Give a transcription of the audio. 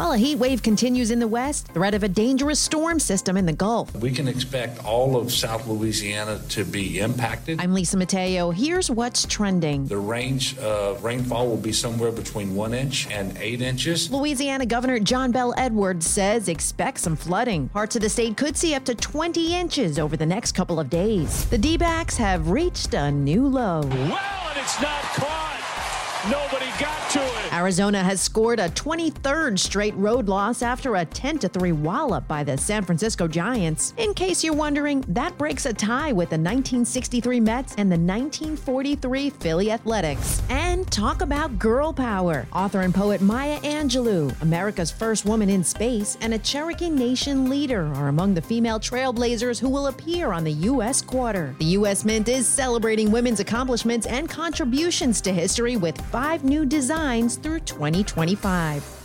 While a heat wave continues in the west, threat of a dangerous storm system in the Gulf. We can expect all of South Louisiana to be impacted. I'm Lisa Mateo. Here's what's trending. The range of rainfall will be somewhere between one inch and eight inches. Louisiana Governor John Bel Edwards says expect some flooding. Parts of the state could see up to 20 inches over the next couple of days. The D backs have reached a new low. Well, and it's not caught. Nobody got to it. Arizona has scored a 23rd straight road loss after a 10 3 wallop by the San Francisco Giants. In case you're wondering, that breaks a tie with the 1963 Mets and the 1943 Philly Athletics. And talk about girl power. Author and poet Maya Angelou, America's first woman in space, and a Cherokee Nation leader are among the female trailblazers who will appear on the U.S. quarter. The U.S. Mint is celebrating women's accomplishments and contributions to history with five new designs through 2025.